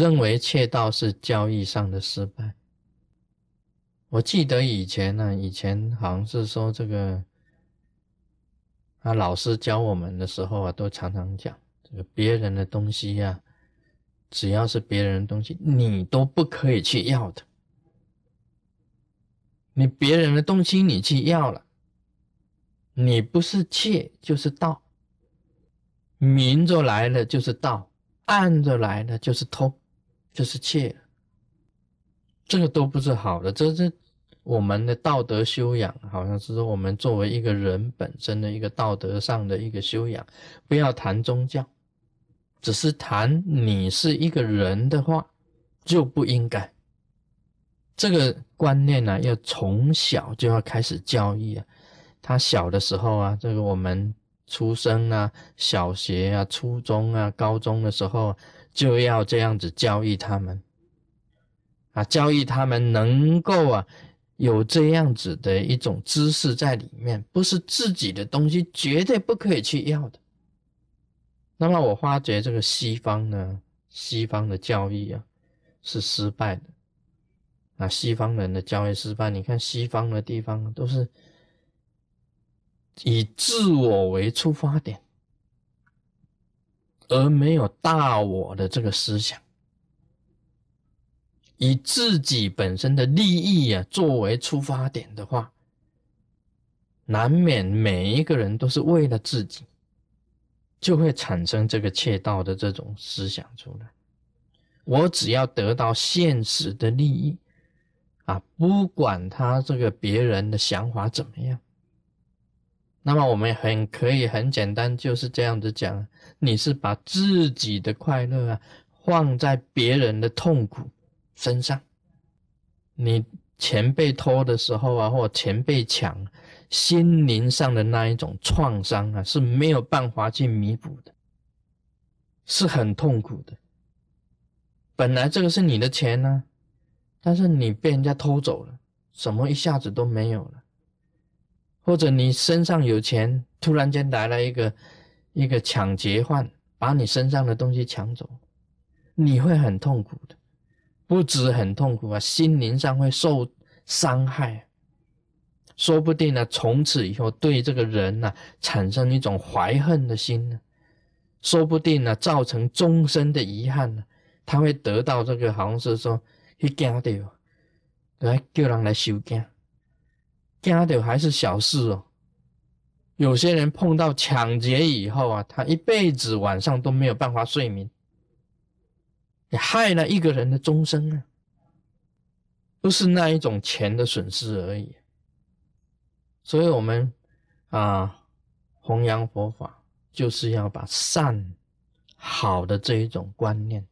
认为窃盗是交易上的失败。我记得以前呢，以前好像是说这个，啊，老师教我们的时候啊，都常常讲这个别人的东西呀，只要是别人的东西，你都不可以去要的。你别人的东西你去要了，你不是窃就是盗，明着来了就是盗，暗着来了就是偷，就是窃，这个都不是好的。这是我们的道德修养，好像是说我们作为一个人本身的一个道德上的一个修养。不要谈宗教，只是谈你是一个人的话，就不应该。这个观念呢，要从小就要开始教育啊。他小的时候啊，这个我们出生啊，小学啊、初中啊、高中的时候，就要这样子教育他们啊，教育他们能够啊，有这样子的一种知识在里面，不是自己的东西，绝对不可以去要的。那么我发觉这个西方呢，西方的教育啊，是失败的。啊，西方人的教育失败，你看西方的地方都是以自我为出发点，而没有大我的这个思想，以自己本身的利益啊作为出发点的话，难免每一个人都是为了自己，就会产生这个窃盗的这种思想出来。我只要得到现实的利益。啊，不管他这个别人的想法怎么样，那么我们很可以很简单就是这样子讲：你是把自己的快乐啊放在别人的痛苦身上，你钱被偷的时候啊，或钱被抢，心灵上的那一种创伤啊是没有办法去弥补的，是很痛苦的。本来这个是你的钱呢。但是你被人家偷走了，什么一下子都没有了，或者你身上有钱，突然间来了一个一个抢劫犯，把你身上的东西抢走，你会很痛苦的，不止很痛苦啊，心灵上会受伤害，说不定呢，从此以后对这个人呢产生一种怀恨的心呢，说不定呢造成终身的遗憾呢，他会得到这个好像是说。去惊到，来叫人来收惊，惊到还是小事哦。有些人碰到抢劫以后啊，他一辈子晚上都没有办法睡眠，你害了一个人的终生啊，不是那一种钱的损失而已。所以，我们啊，弘扬佛法，就是要把善好的这一种观念，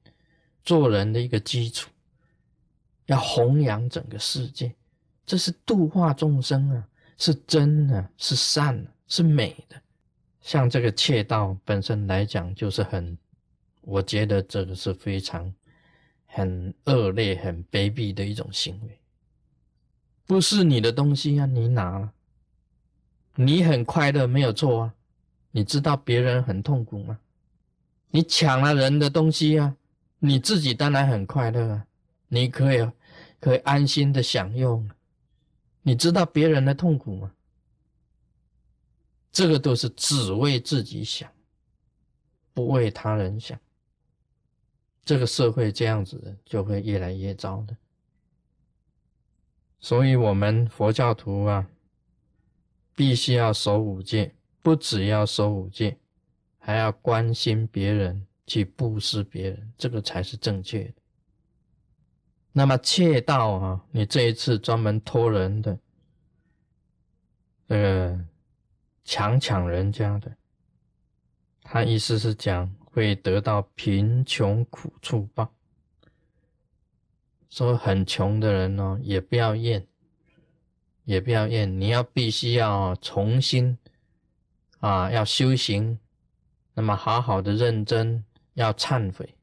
做人的一个基础。要弘扬整个世界，这是度化众生啊，是真的，是善的，是美的。像这个窃盗本身来讲，就是很，我觉得这个是非常很恶劣、很卑鄙的一种行为。不是你的东西啊，你拿了，你很快乐，没有错啊。你知道别人很痛苦吗？你抢了人的东西啊，你自己当然很快乐啊，你可以。可以安心的享用，你知道别人的痛苦吗？这个都是只为自己想，不为他人想。这个社会这样子的，就会越来越糟的。所以，我们佛教徒啊，必须要守五戒，不只要守五戒，还要关心别人，去布施别人，这个才是正确的。那么窃盗啊，你这一次专门偷人的，这个强抢人家的，他意思是讲会得到贫穷苦处报。说很穷的人哦，也不要厌，也不要厌，你要必须要重新啊，要修行，那么好好的认真，要忏悔，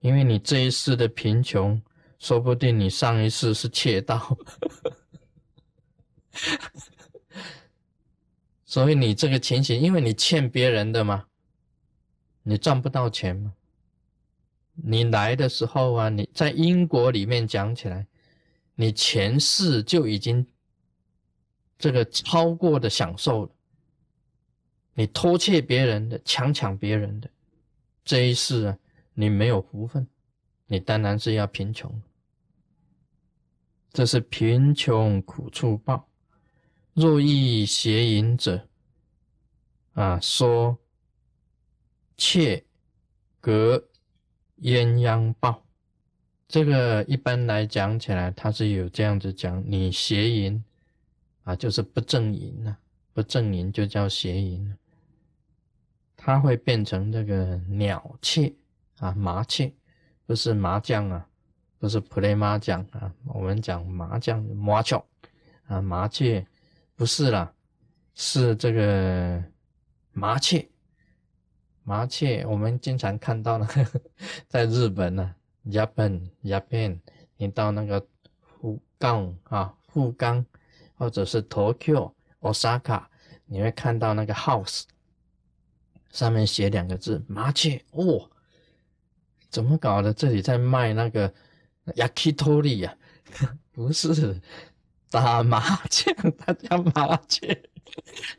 因为你这一世的贫穷。说不定你上一世是窃盗，所以你这个情形，因为你欠别人的嘛，你赚不到钱嘛，你来的时候啊，你在因果里面讲起来，你前世就已经这个超过的享受了。你偷窃别人的，强抢别人的，这一世啊，你没有福分，你当然是要贫穷。这是贫穷苦处报。若遇邪淫者，啊，说妾隔鸳鸯报。这个一般来讲起来，他是有这样子讲：你邪淫啊，就是不正淫呐，不正淫就叫邪淫。它会变成这个鸟雀啊，麻雀，不是麻将啊，不是 play 麻将啊，我们讲麻将麻雀啊，麻雀不是啦，是这个麻雀，麻雀我们经常看到呢，在日本呢，Japan Japan，你到那个福冈啊，福冈或者是 Tokyo Osaka，你会看到那个 house。上面写两个字“麻雀”哦，怎么搞的？这里在卖那个 yakitori 呀？不是打麻将，他叫麻雀。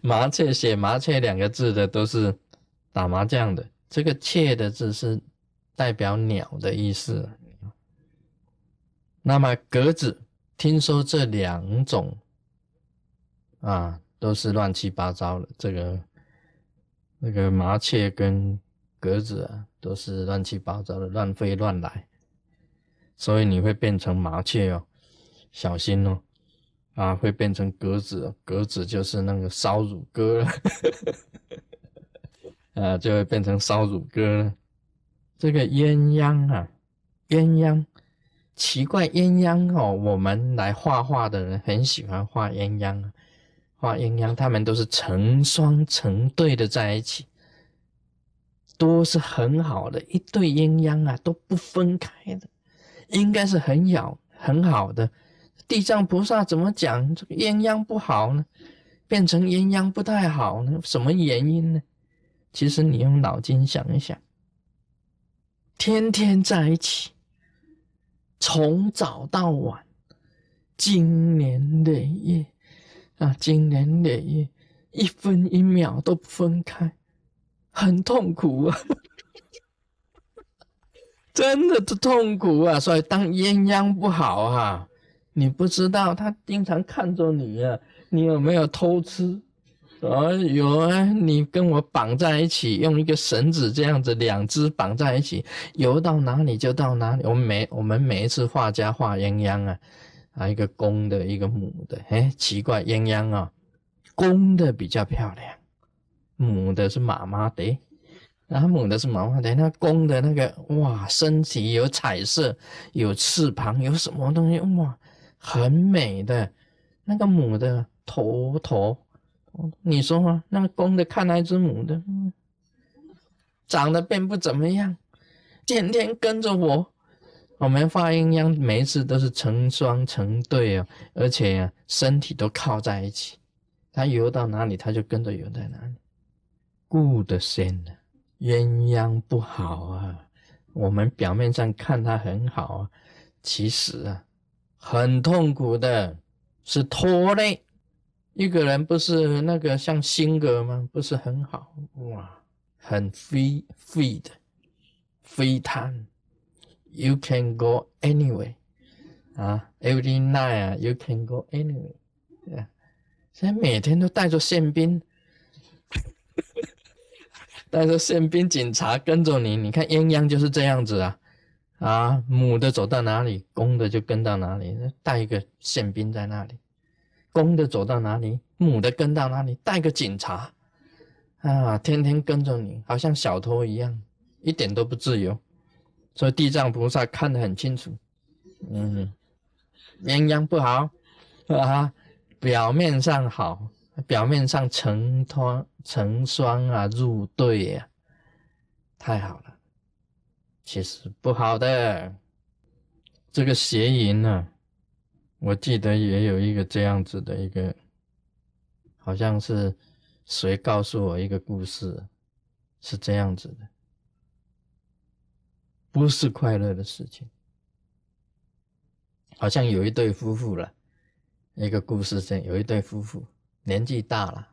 麻雀写“麻雀”两个字的都是打麻将的。这个“雀”的字是代表鸟的意思。那么格子，听说这两种啊都是乱七八糟的。这个。那个麻雀跟鸽子啊，都是乱七八糟的，乱飞乱来，所以你会变成麻雀哦，小心哦，啊，会变成鸽子，鸽子就是那个烧乳鸽了，啊，就会变成烧乳鸽了。这个鸳鸯啊，鸳鸯，奇怪，鸳鸯哦，我们来画画的人很喜欢画鸳鸯。画鸳鸯，他们都是成双成对的在一起，都是很好的一对鸳鸯啊，都不分开的，应该是很好很好的。地藏菩萨怎么讲这个鸳鸯不好呢？变成鸳鸯不太好呢？什么原因呢？其实你用脑筋想一想，天天在一起，从早到晚，经年累月。啊，经年累月，一分一秒都不分开，很痛苦啊！真的是痛苦啊！所以当鸳鸯不好啊，你不知道他经常看着你啊，你有没有偷吃？啊，有啊！你跟我绑在一起，用一个绳子这样子，两只绑在一起，游到哪里就到哪里。我们每我们每一次画家画鸳鸯啊。啊，一个公的，一个母的，哎，奇怪，鸳鸯啊，公的比较漂亮，母的是妈妈的，然后母的是妈妈的，那公的那个哇，身体有彩色，有翅膀，有什么东西哇，很美的，那个母的头头，你说吗？那个公的看那只母的，长得并不怎么样，天天跟着我。我们画鸳鸯，每一次都是成双成对哦，而且身体都靠在一起，它游到哪里，它就跟着游在哪里。Good sen，鸳鸯不好啊。我们表面上看它很好啊，其实啊，很痛苦的，是拖累。一个人不是那个像性格吗？不是很好哇，很 free free 的，free time。You can go anyway，啊，every night 啊，you can go anyway，对啊，现在每天都带着宪兵，带着宪兵警察跟着你。你看鸳鸯就是这样子啊，啊，母的走到哪里，公的就跟到哪里，带一个宪兵在那里。公的走到哪里，母的跟到哪里，带个警察，啊，天天跟着你，好像小偷一样，一点都不自由。所以地藏菩萨看得很清楚，嗯，鸳鸯不好啊，表面上好，表面上成团成双啊，入对呀，太好了，其实不好的。这个邪淫呢，我记得也有一个这样子的一个，好像是谁告诉我一个故事，是这样子的。不是快乐的事情。好像有一对夫妇了，一个故事是有一对夫妇年纪大了，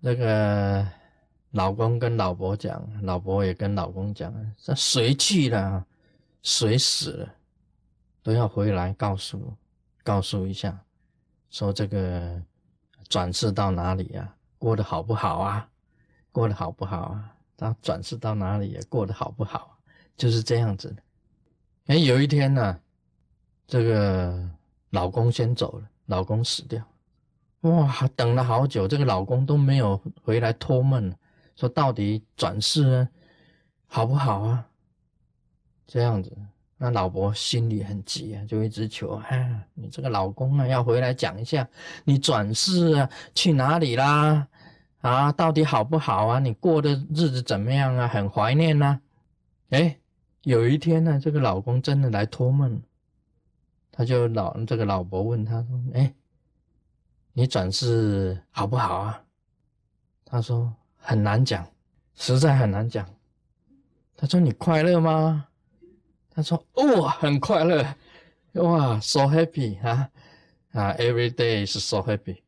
那个老公跟老婆讲，老婆也跟老公讲，这谁去了，谁死了，都要回来告诉，告诉一下，说这个转世到哪里呀，过得好不好啊？过得好不好啊？他转世到哪里也过得好不好？就是这样子。哎，有一天呢。这个老公先走了，老公死掉，哇，等了好久，这个老公都没有回来托梦，说到底转世啊好不好啊？这样子，那老婆心里很急啊，就一直求，哎，你这个老公啊，要回来讲一下，你转世啊去哪里啦？啊，到底好不好啊？你过的日子怎么样啊？很怀念呐。哎，有一天呢，这个老公真的来托梦。他就老这个老婆问他说：“哎，你转世好不好啊？”他说：“很难讲，实在很难讲。”他说：“你快乐吗？”他说：“哦，很快乐，哇，so happy 啊啊，every day is so happy，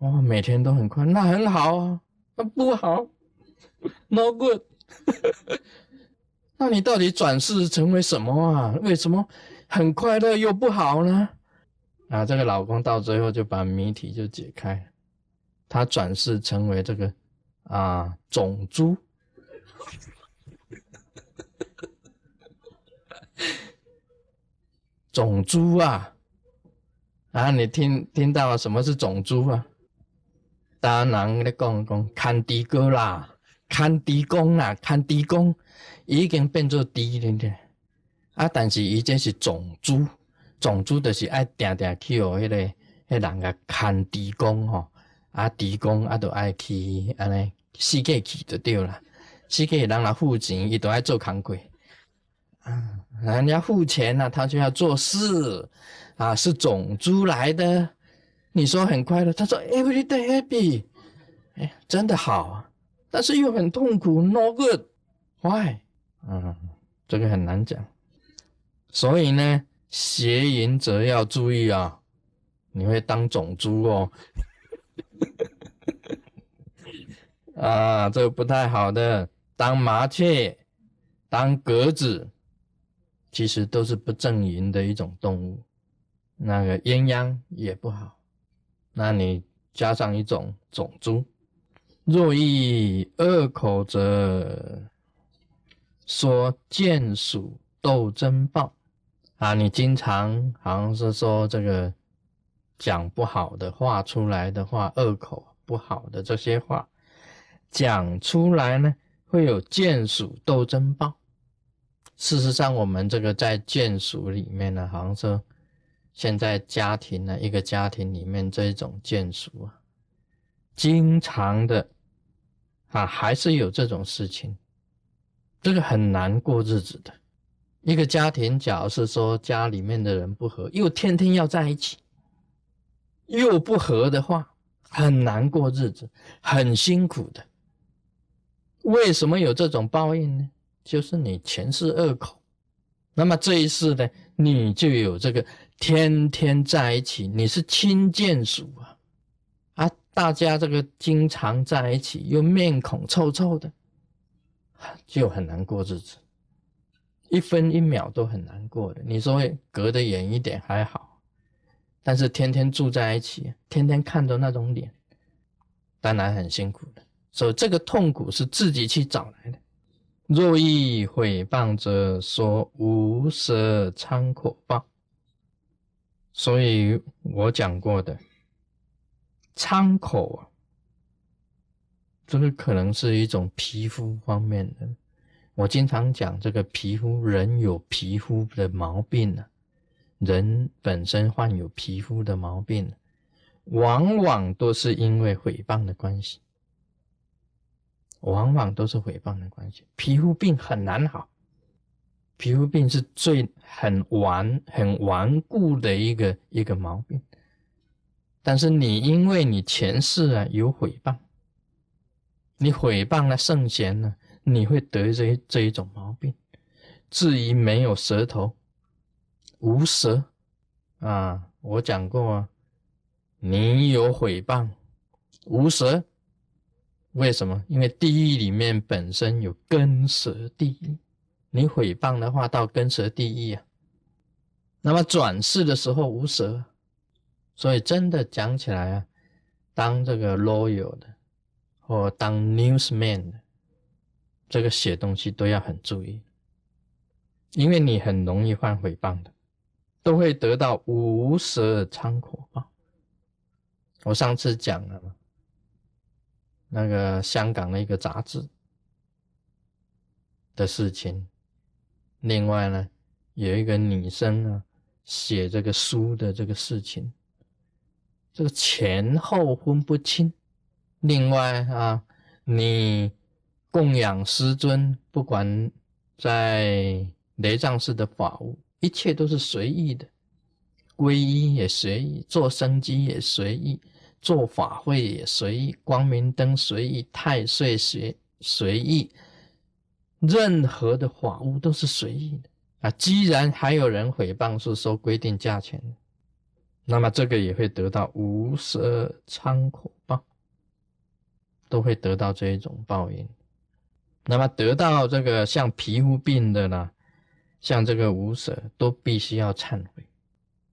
哇，每天都很快，那很好啊，那不好，no good。那你到底转世成为什么啊？为什么？”很快乐又不好呢，啊，这个老公到最后就把谜题就解开，他转世成为这个啊种猪，种猪啊，啊，你听听到什么是种猪啊？当然咧讲讲看地哥啦，看地公啦，看地公已经变做地了的。啊！但是伊这是种猪，种猪就是爱定定去哦，迄个迄人个看地公吼，啊地公啊都爱去安尼四界去就对啦，四界人来付钱，伊都爱做工课，啊，人家付钱了，他就要做事，啊，是种猪来的，你说很快乐，他说 every day happy，哎，真的好，但是又很痛苦，no good，why？嗯，这个很难讲。所以呢，邪淫者要注意啊，你会当种猪哦，啊，这个不太好的。当麻雀、当鸽子，其实都是不正淫的一种动物。那个鸳鸯也不好，那你加上一种种猪，若遇恶口者，说见鼠斗争报。啊，你经常好像是说这个讲不好的话出来的话，恶口不好的这些话讲出来呢，会有眷属斗争报。事实上，我们这个在眷属里面呢，好像说现在家庭呢，一个家庭里面这种眷属啊，经常的啊，还是有这种事情，这个很难过日子的。一个家庭，假如是说家里面的人不和，又天天要在一起，又不和的话，很难过日子，很辛苦的。为什么有这种报应呢？就是你前世恶口，那么这一世呢，你就有这个天天在一起，你是亲眷属啊，啊，大家这个经常在一起，又面孔臭臭的，就很难过日子。一分一秒都很难过的。你说隔得远一点还好，但是天天住在一起，天天看着那种脸，当然很辛苦的。所以这个痛苦是自己去找来的。若意毁谤者，说无舌仓口报。所以我讲过的仓口啊，这个可能是一种皮肤方面的。我经常讲这个皮肤，人有皮肤的毛病呢，人本身患有皮肤的毛病，往往都是因为诽谤的关系，往往都是诽谤的关系。皮肤病很难好，皮肤病是最很顽很顽固的一个一个毛病，但是你因为你前世啊有诽谤，你诽谤了圣贤呢。你会得这这一种毛病，至于没有舌头，无舌啊，我讲过啊，你有诽谤，无舌，为什么？因为地狱里面本身有根舌地狱，你诽谤的话到根舌地狱啊。那么转世的时候无舌，所以真的讲起来啊，当这个 lawyer 的或当 newsman 的，这个写东西都要很注意，因为你很容易犯诽谤的，都会得到无舌仓口报。我上次讲了嘛，那个香港的一个杂志的事情，另外呢，有一个女生啊。写这个书的这个事情，这个前后分不清。另外啊，你供养师尊，不管在雷藏寺的法务，一切都是随意的，皈依也随意，做生机也随意，做法会也随意，光明灯随意，太岁随随意，任何的法务都是随意的。啊，既然还有人诽谤是收规定价钱，那么这个也会得到无舌仓口报，都会得到这一种报应。那么得到这个像皮肤病的呢，像这个无舍，都必须要忏悔。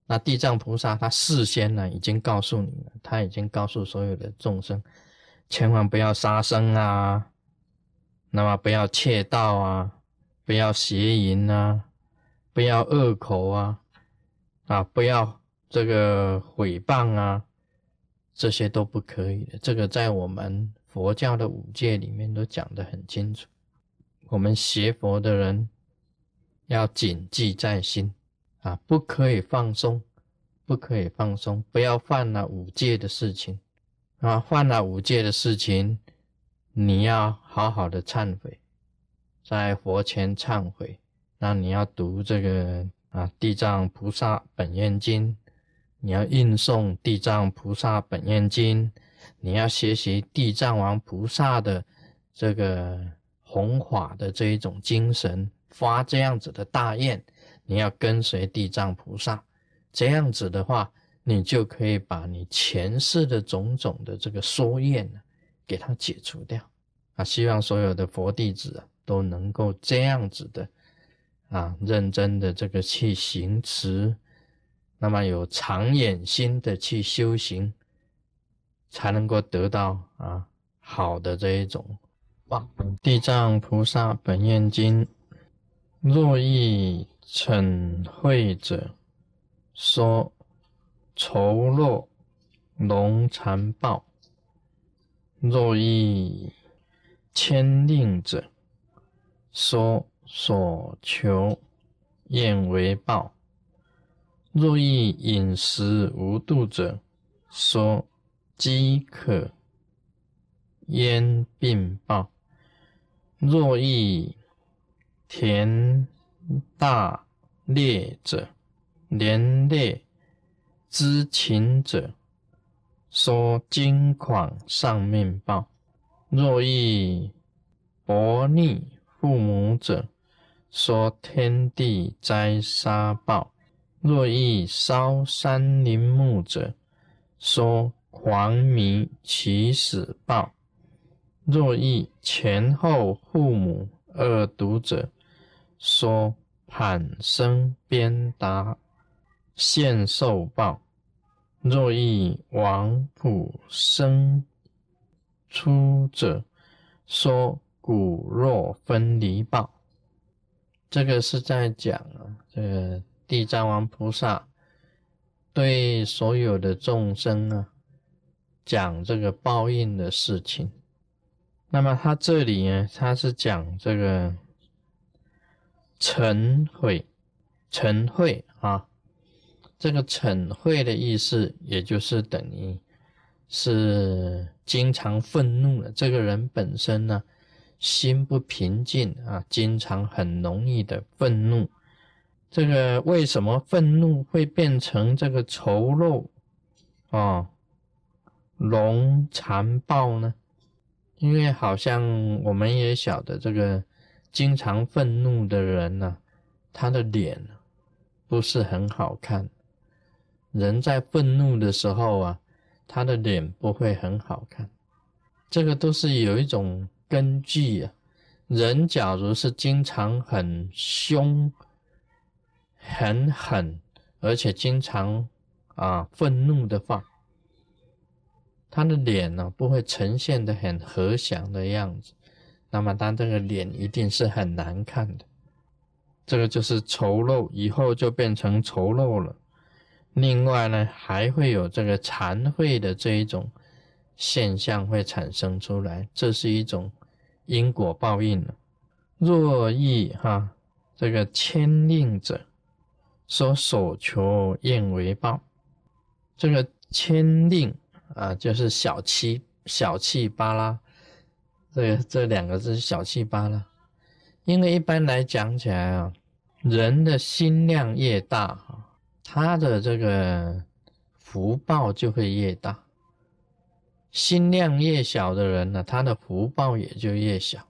那地藏菩萨他事先呢已经告诉你了，他已经告诉所有的众生，千万不要杀生啊，那么不要窃盗啊，不要邪淫啊。不要恶口啊，啊，不要这个诽谤啊，这些都不可以的。这个在我们佛教的五戒里面都讲得很清楚。我们学佛的人要谨记在心啊，不可以放松，不可以放松，不要犯了五戒的事情啊。犯了五戒的事情，你要好好的忏悔，在佛前忏悔。那你要读这个啊《地藏菩萨本愿经》，你要印诵《地藏菩萨本愿经》，你要学习地藏王菩萨的这个弘法的这一种精神，发这样子的大愿，你要跟随地藏菩萨，这样子的话，你就可以把你前世的种种的这个缩愿呢，给它解除掉啊！希望所有的佛弟子啊，都能够这样子的。啊，认真的这个去行持，那么有长远心的去修行，才能够得到啊好的这一种报。地藏菩萨本愿经，若欲逞慧者，说愁若龙残暴；若欲牵令者，说。所求愿为报，若欲饮食无度者，说饥渴焉病报；若欲田大猎者，连猎之禽者，说惊狂丧命报；若欲薄逆父母者，说天地灾杀报，若欲烧山林木者，说狂迷起死报；若欲前后父母恶毒者，说盘生鞭打现受报；若欲亡父生出者，说骨肉分离报。这个是在讲啊，这个地藏王菩萨对所有的众生啊讲这个报应的事情。那么他这里呢，他是讲这个嗔恚，嗔恚啊，这个嗔恚的意思，也就是等于是经常愤怒的这个人本身呢。心不平静啊，经常很容易的愤怒。这个为什么愤怒会变成这个丑陋啊、龙残暴呢？因为好像我们也晓得，这个经常愤怒的人呢，他的脸不是很好看。人在愤怒的时候啊，他的脸不会很好看。这个都是有一种根据啊。人假如是经常很凶、很狠，而且经常啊愤怒的话，他的脸呢不会呈现的很和祥的样子。那么他这个脸一定是很难看的。这个就是丑陋，以后就变成丑陋了。另外呢，还会有这个残废的这一种现象会产生出来，这是一种因果报应了。若亦哈这个牵令者，说所求愿为报，这个牵令啊，就是小气小气巴拉，这这两个字小气巴拉，因为一般来讲起来啊，人的心量越大哈，他的这个福报就会越大；心量越小的人呢，他的福报也就越小。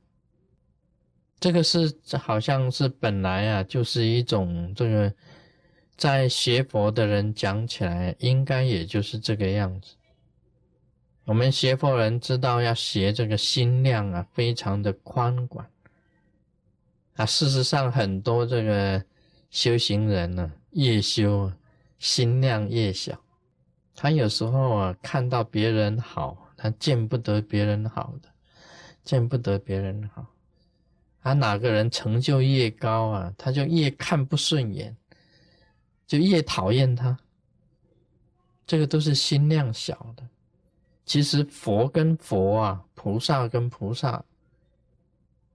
这个是好像是本来啊，就是一种这个，在学佛的人讲起来，应该也就是这个样子。我们学佛人知道要学这个心量啊，非常的宽广啊。事实上，很多这个修行人呢，越修心量越小，他有时候啊，看到别人好，他见不得别人好的，见不得别人好。他哪个人成就越高啊，他就越看不顺眼，就越讨厌他。这个都是心量小的。其实佛跟佛啊，菩萨跟菩萨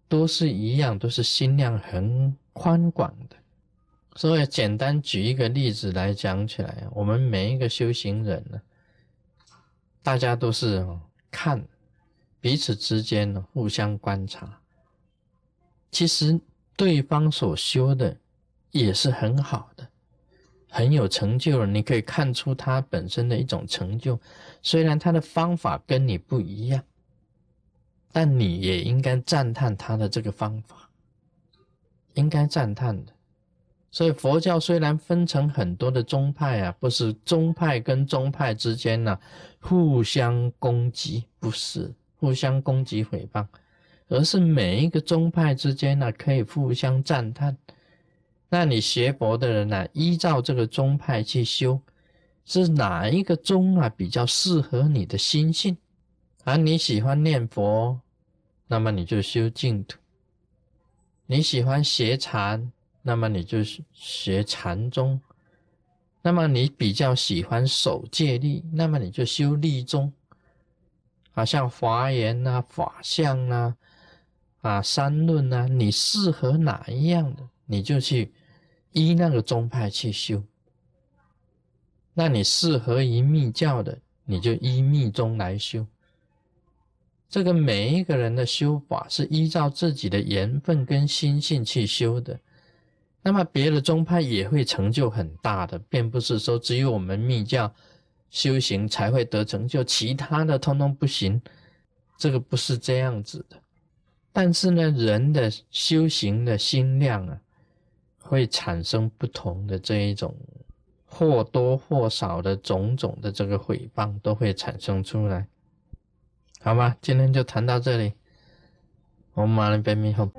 都是一样，都是心量很宽广的。所以简单举一个例子来讲起来，我们每一个修行人呢，大家都是看彼此之间呢互相观察。其实对方所修的也是很好的，很有成就了。你可以看出他本身的一种成就，虽然他的方法跟你不一样，但你也应该赞叹他的这个方法，应该赞叹的。所以佛教虽然分成很多的宗派啊，不是宗派跟宗派之间呢互相攻击，不是互相攻击诽谤。而是每一个宗派之间呢，可以互相赞叹。那你学佛的人呢，依照这个宗派去修，是哪一个宗啊比较适合你的心性？啊，你喜欢念佛，那么你就修净土；你喜欢学禅，那么你就学禅宗；那么你比较喜欢守戒律，那么你就修律宗。啊像华严啊、法相啊。啊，三论呢？你适合哪一样的，你就去依那个宗派去修。那你适合于密教的，你就依密宗来修。这个每一个人的修法是依照自己的缘分跟心性去修的。那么别的宗派也会成就很大的，并不是说只有我们密教修行才会得成就，其他的通通不行。这个不是这样子的。但是呢，人的修行的心量啊，会产生不同的这一种或多或少的种种的这个诽谤都会产生出来，好吧？今天就谈到这里，我们马上别迷糊。